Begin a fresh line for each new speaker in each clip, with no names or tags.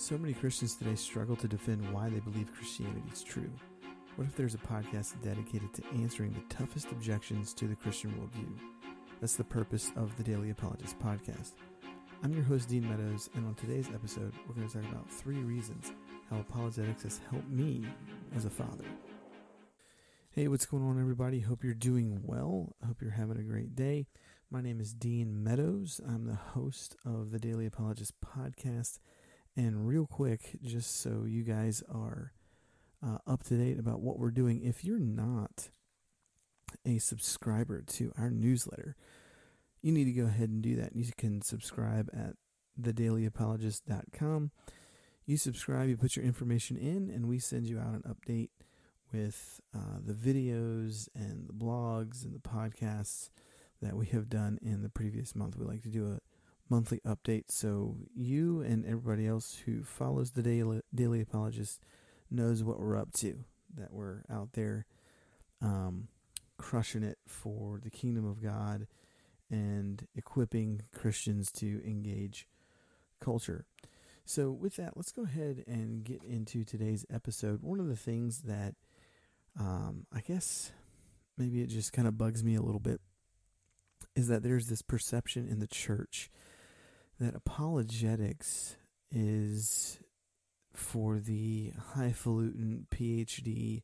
So many Christians today struggle to defend why they believe Christianity is true. What if there's a podcast dedicated to answering the toughest objections to the Christian worldview? That's the purpose of the Daily Apologist podcast. I'm your host, Dean Meadows, and on today's episode, we're going to talk about three reasons how apologetics has helped me as a father. Hey, what's going on, everybody? Hope you're doing well. I hope you're having a great day. My name is Dean Meadows. I'm the host of the Daily Apologist podcast and real quick, just so you guys are uh, up to date about what we're doing, if you're not a subscriber to our newsletter, you need to go ahead and do that. You can subscribe at thedailyapologist.com. You subscribe, you put your information in, and we send you out an update with uh, the videos and the blogs and the podcasts that we have done in the previous month. We like to do a monthly update so you and everybody else who follows the daily, daily apologist knows what we're up to that we're out there um, crushing it for the kingdom of god and equipping christians to engage culture. So with that let's go ahead and get into today's episode. One of the things that um, i guess maybe it just kind of bugs me a little bit is that there's this perception in the church that apologetics is for the highfalutin PhD.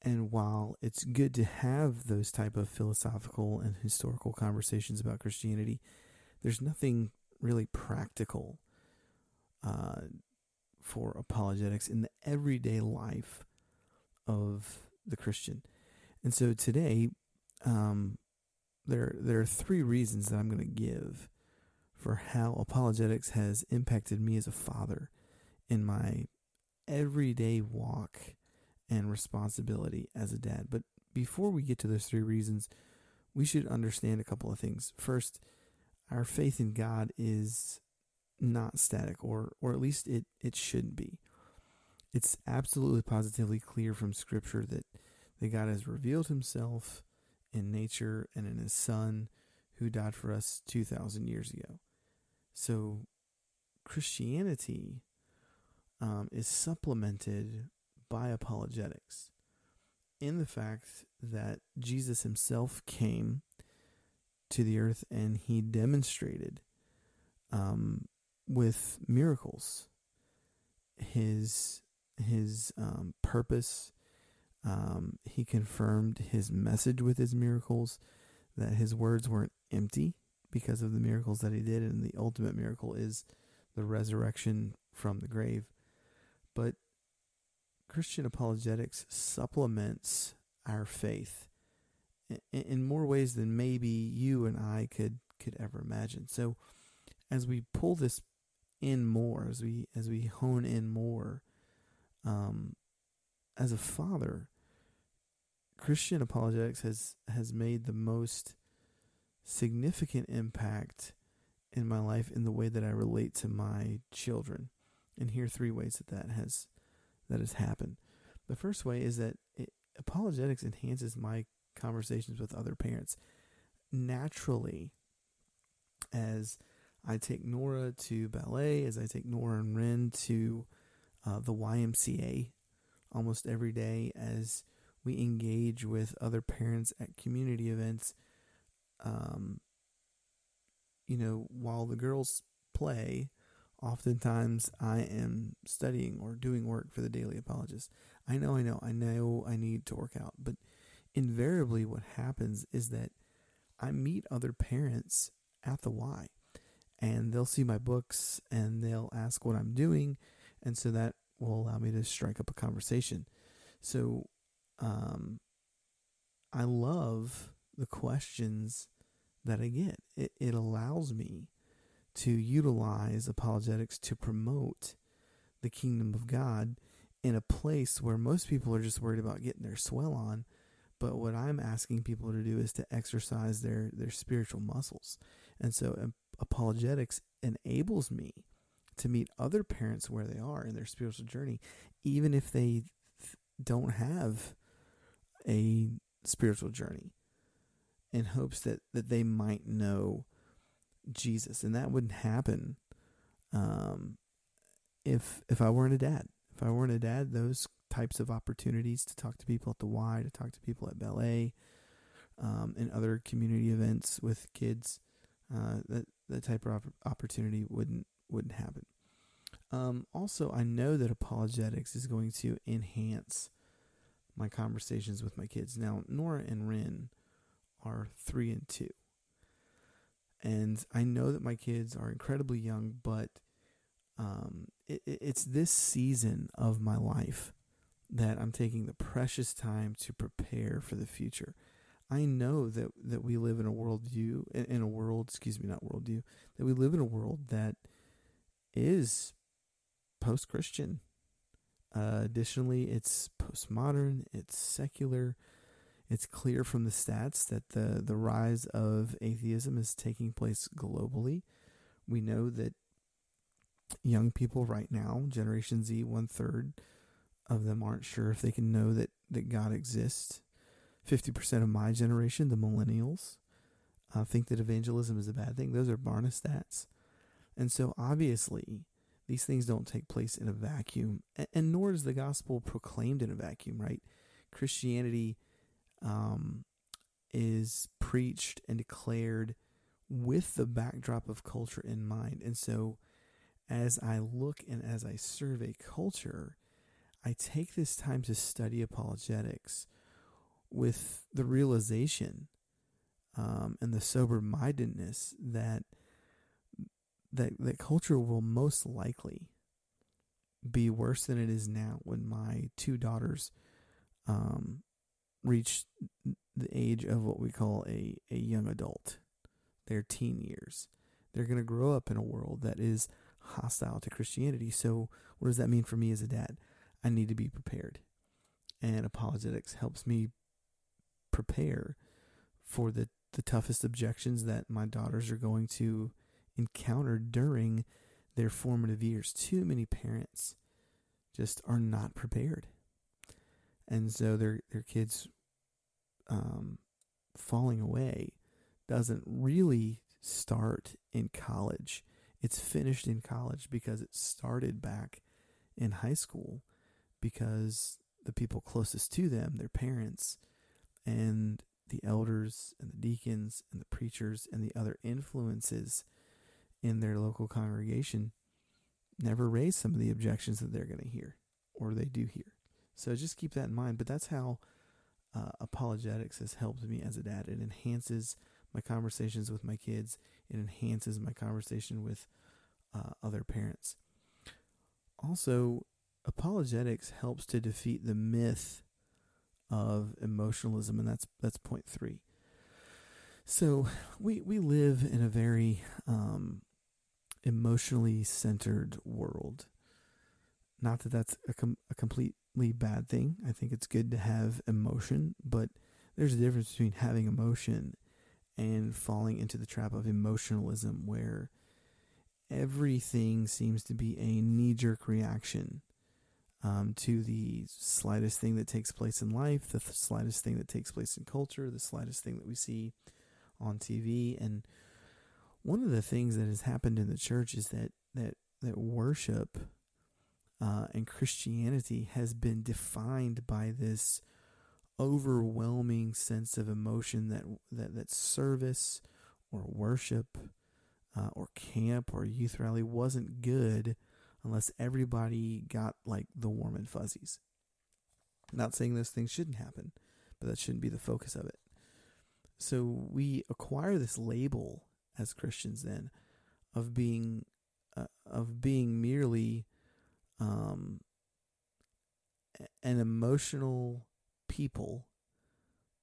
And while it's good to have those type of philosophical and historical conversations about Christianity, there's nothing really practical uh, for apologetics in the everyday life of the Christian. And so today, um, there there are three reasons that I'm going to give for how apologetics has impacted me as a father in my everyday walk and responsibility as a dad. But before we get to those three reasons, we should understand a couple of things. First, our faith in God is not static, or or at least it, it shouldn't be. It's absolutely positively clear from Scripture that, that God has revealed himself in nature and in his Son who died for us 2,000 years ago. So Christianity um, is supplemented by apologetics in the fact that Jesus himself came to the earth and he demonstrated um, with miracles his his um, purpose. Um, he confirmed his message with his miracles that his words weren't empty because of the miracles that he did, and the ultimate miracle is the resurrection from the grave. But Christian apologetics supplements our faith in more ways than maybe you and I could could ever imagine. So as we pull this in more, as we as we hone in more, um, as a father, Christian apologetics has has made the most significant impact in my life in the way that I relate to my children. And here are three ways that that has that has happened. The first way is that it, apologetics enhances my conversations with other parents naturally as I take Nora to ballet, as I take Nora and Ren to uh, the YMCA almost every day, as we engage with other parents at community events um, you know, while the girls play, oftentimes I am studying or doing work for the Daily Apologist. I know, I know, I know I need to work out, but invariably what happens is that I meet other parents at the Y and they'll see my books and they'll ask what I'm doing. And so that will allow me to strike up a conversation. So, um, I love the questions that I get. It, it allows me to utilize apologetics to promote the kingdom of God in a place where most people are just worried about getting their swell on. But what I'm asking people to do is to exercise their, their spiritual muscles. And so um, apologetics enables me to meet other parents where they are in their spiritual journey, even if they don't have a spiritual journey in hopes that, that they might know Jesus. And that wouldn't happen um, if if I weren't a dad. If I weren't a dad, those types of opportunities to talk to people at the Y, to talk to people at ballet, um, and other community events with kids, uh, that that type of opportunity wouldn't wouldn't happen. Um, also, I know that apologetics is going to enhance my conversations with my kids. Now, Nora and Ren are three and two. And I know that my kids are incredibly young, but um, it, it's this season of my life that I'm taking the precious time to prepare for the future. I know that, that we live in a world worldview, in a world, excuse me, not worldview, that we live in a world that is post Christian. Uh, additionally, it's postmodern, it's secular. It's clear from the stats that the, the rise of atheism is taking place globally. We know that young people right now, Generation Z, one third of them aren't sure if they can know that, that God exists. 50% of my generation, the millennials, uh, think that evangelism is a bad thing. Those are Barna stats. And so obviously, these things don't take place in a vacuum, and, and nor is the gospel proclaimed in a vacuum, right? Christianity um, is preached and declared with the backdrop of culture in mind. And so, as I look and as I survey culture, I take this time to study apologetics with the realization um, and the sober mindedness that that that culture will most likely be worse than it is now when my two daughters um, reach the age of what we call a, a young adult, their teen years. They're going to grow up in a world that is hostile to Christianity. So, what does that mean for me as a dad? I need to be prepared. And apologetics helps me prepare for the, the toughest objections that my daughters are going to encounter during their formative years. Too many parents just are not prepared. And so their their kids um, falling away doesn't really start in college. It's finished in college because it started back in high school because the people closest to them, their parents, and the elders and the deacons and the preachers and the other influences in their local congregation never raise some of the objections that they're going to hear or they do hear. So just keep that in mind. But that's how uh, apologetics has helped me as a dad. It enhances my conversations with my kids, it enhances my conversation with uh, other parents. Also, apologetics helps to defeat the myth of emotionalism, and that's that's point three. So we we live in a very um, emotionally centered world. Not that that's a, com- a completely bad thing. I think it's good to have emotion, but there's a difference between having emotion and falling into the trap of emotionalism where everything seems to be a knee jerk reaction um, to the slightest thing that takes place in life, the slightest thing that takes place in culture, the slightest thing that we see on TV. And one of the things that has happened in the church is that that that worship uh, and Christianity has been defined by this overwhelming sense of emotion that that that service or worship uh, or camp or youth rally wasn't good unless everybody got like the warm and fuzzies. Not saying those things shouldn't happen, but that shouldn't be the focus of it. So we acquire this label as Christians then of being uh, of being merely um, an emotional people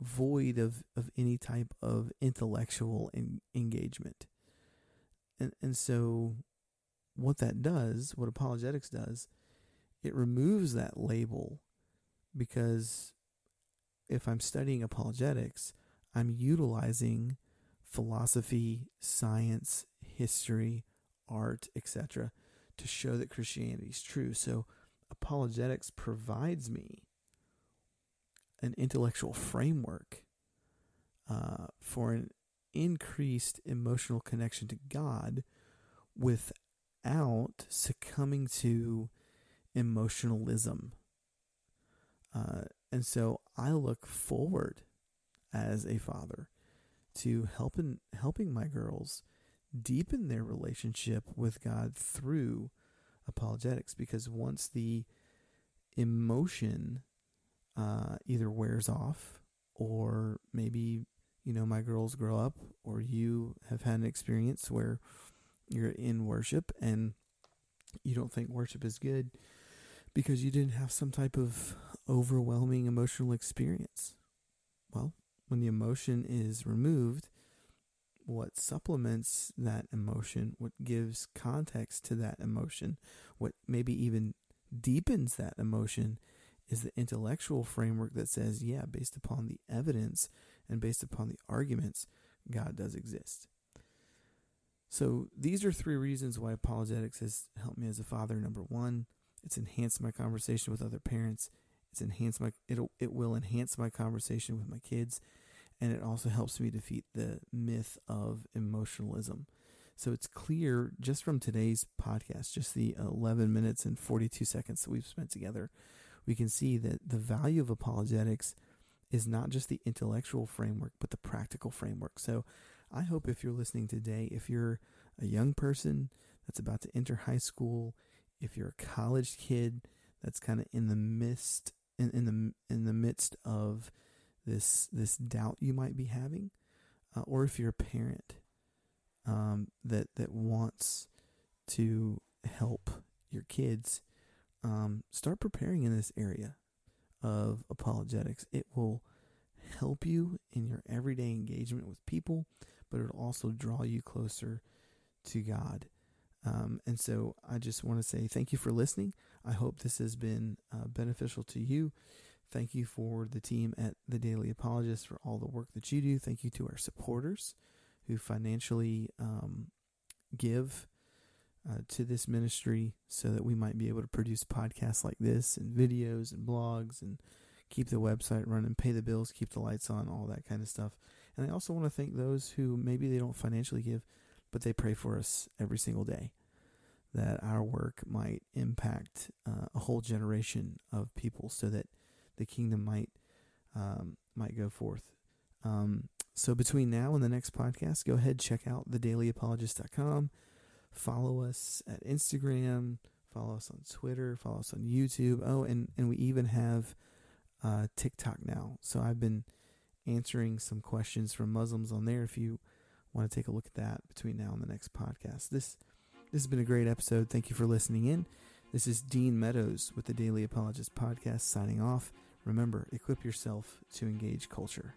void of, of any type of intellectual en- engagement. And and so what that does, what apologetics does, it removes that label because if I'm studying apologetics, I'm utilizing philosophy, science, history, art, etc., to show that Christianity is true. So, apologetics provides me an intellectual framework uh, for an increased emotional connection to God without succumbing to emotionalism. Uh, and so I look forward as a father to helping helping my girls deepen their relationship with God through apologetics because once the emotion uh, either wears off or maybe you know my girls grow up or you have had an experience where you're in worship and you don't think worship is good because you didn't have some type of overwhelming emotional experience. Well, when the emotion is removed, what supplements that emotion, what gives context to that emotion, what maybe even deepens that emotion is the intellectual framework that says, yeah, based upon the evidence and based upon the arguments, God does exist. So these are three reasons why apologetics has helped me as a father. Number one, it's enhanced my conversation with other parents. It's enhanced my it'll it will enhance my conversation with my kids, and it also helps me defeat the myth of emotionalism. So it's clear just from today's podcast, just the 11 minutes and 42 seconds that we've spent together, we can see that the value of apologetics is not just the intellectual framework, but the practical framework. So I hope if you're listening today, if you're a young person that's about to enter high school, if you're a college kid that's kind of in the midst in, in the in the midst of this this doubt you might be having, uh, or if you're a parent um, that that wants to help your kids, um, start preparing in this area of apologetics. It will help you in your everyday engagement with people, but it'll also draw you closer to God. Um, and so I just want to say thank you for listening. I hope this has been uh, beneficial to you. Thank you for the team at the Daily Apologist for all the work that you do. Thank you to our supporters who financially um, give uh, to this ministry so that we might be able to produce podcasts like this and videos and blogs and keep the website running, pay the bills, keep the lights on, all that kind of stuff. And I also want to thank those who maybe they don't financially give, but they pray for us every single day that our work might impact uh, a whole generation of people so that the kingdom might um, might go forth. Um, so between now and the next podcast, go ahead check out thedailyapologist.com. Follow us at Instagram. Follow us on Twitter. Follow us on YouTube. Oh, and and we even have uh, TikTok now. So I've been answering some questions from Muslims on there. If you want to take a look at that between now and the next podcast, this this has been a great episode. Thank you for listening in. This is Dean Meadows with the Daily Apologist podcast signing off. Remember, equip yourself to engage culture.